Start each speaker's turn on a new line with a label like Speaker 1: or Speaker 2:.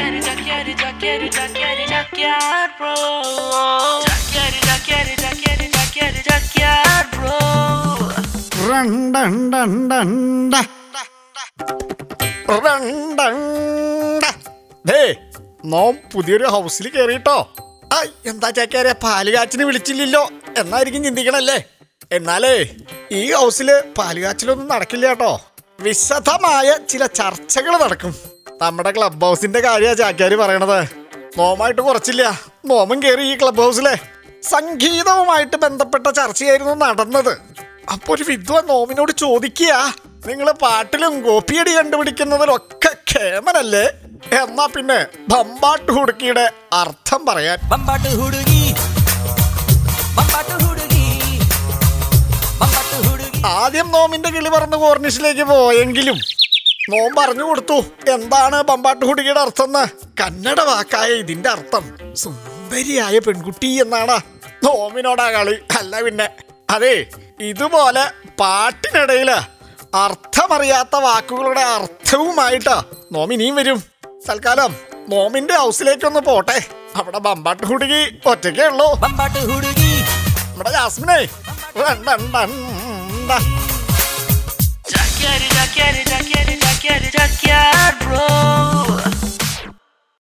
Speaker 1: jaqueiro, jaqueiro, jaqueiro, jaqueiro, jaqueiro, bro. Jaqueiro, jaqueiro, jaqueiro, jaqueiro, jaqueiro, bro.
Speaker 2: റണ്ടണ്ടണ്ടണ്ട. റണ്ടണ്ട. ദേ നോം പുതിയൊരു ഹൗസിൽ കേറിട്ടോ ആ എന്താ ചാക്കാരെ പാൽ കാച്ചിന് വിളിച്ചില്ലല്ലോ എന്നായിരിക്കും ചിന്തിക്കണല്ലേ എന്നാലേ ഈ ഹൗസിൽ പാൽ കാച്ചിലൊന്നും നടക്കില്ല കേട്ടോ വിശദമായ ചില ചർച്ചകൾ നടക്കും നമ്മുടെ ക്ലബ് ഹൗസിന്റെ കാര്യ ചാക്കാരി പറയണത്. നോമായിട്ട് കുറച്ചില്ല. നോമം കയറി ഈ ക്ലബ് ഹൗസിലെ സംഗീതവുമായിട്ട് ബന്ധപ്പെട്ട ചർച്ചയായിരുന്നു നടന്നത്. അപ്പോൾ ഒരു വിധുവ നോമിനോട് ചോദിക്കുക നിങ്ങൾ പാട്ടിലും ഗോപിയടി കണ്ടുപിടിക്കുന്നതിലൊക്കെ ക്ഷേമനല്ലേ? എന്നാ പിന്നെ ബമ്പാട്ട് ഹുടുക്കിയുടെ അർത്ഥം പറയാൻ. ആദ്യം നോമിന്റെ കിളി പറന്ന് കോർണിഷിലേക്ക് പോയെങ്കിലും മോൻ പറഞ്ഞു കൊടുത്തു. എന്താണ് പമ്പാട്ടുകുടിയുടെ അർത്ഥം കന്നഡ വാക്കായ ഇതിന്റെ അർത്ഥം സുന്ദരിയായ പെൺകുട്ടി എന്നാണ്. നോമിനോടാ കളി. അല്ല പിന്നെ. അതെ ഇതുപോലെ പാട്ടിനിടയിൽ അർത്ഥമറിയാത്ത വാക്കുകളുടെ അർത്ഥവുമായിട്ട് നോമിനിയും വരും. തൽക്കാലം നോമിന്റെ ഹൗസിലേക്കൊന്ന് പോട്ടെ. അവിടെ ബമ്പാട്ട് കുടുകി ഒറ്റയ്ക്കേ ഉള്ളൂ. നമ്മുടെ ജാസ്മിനെ.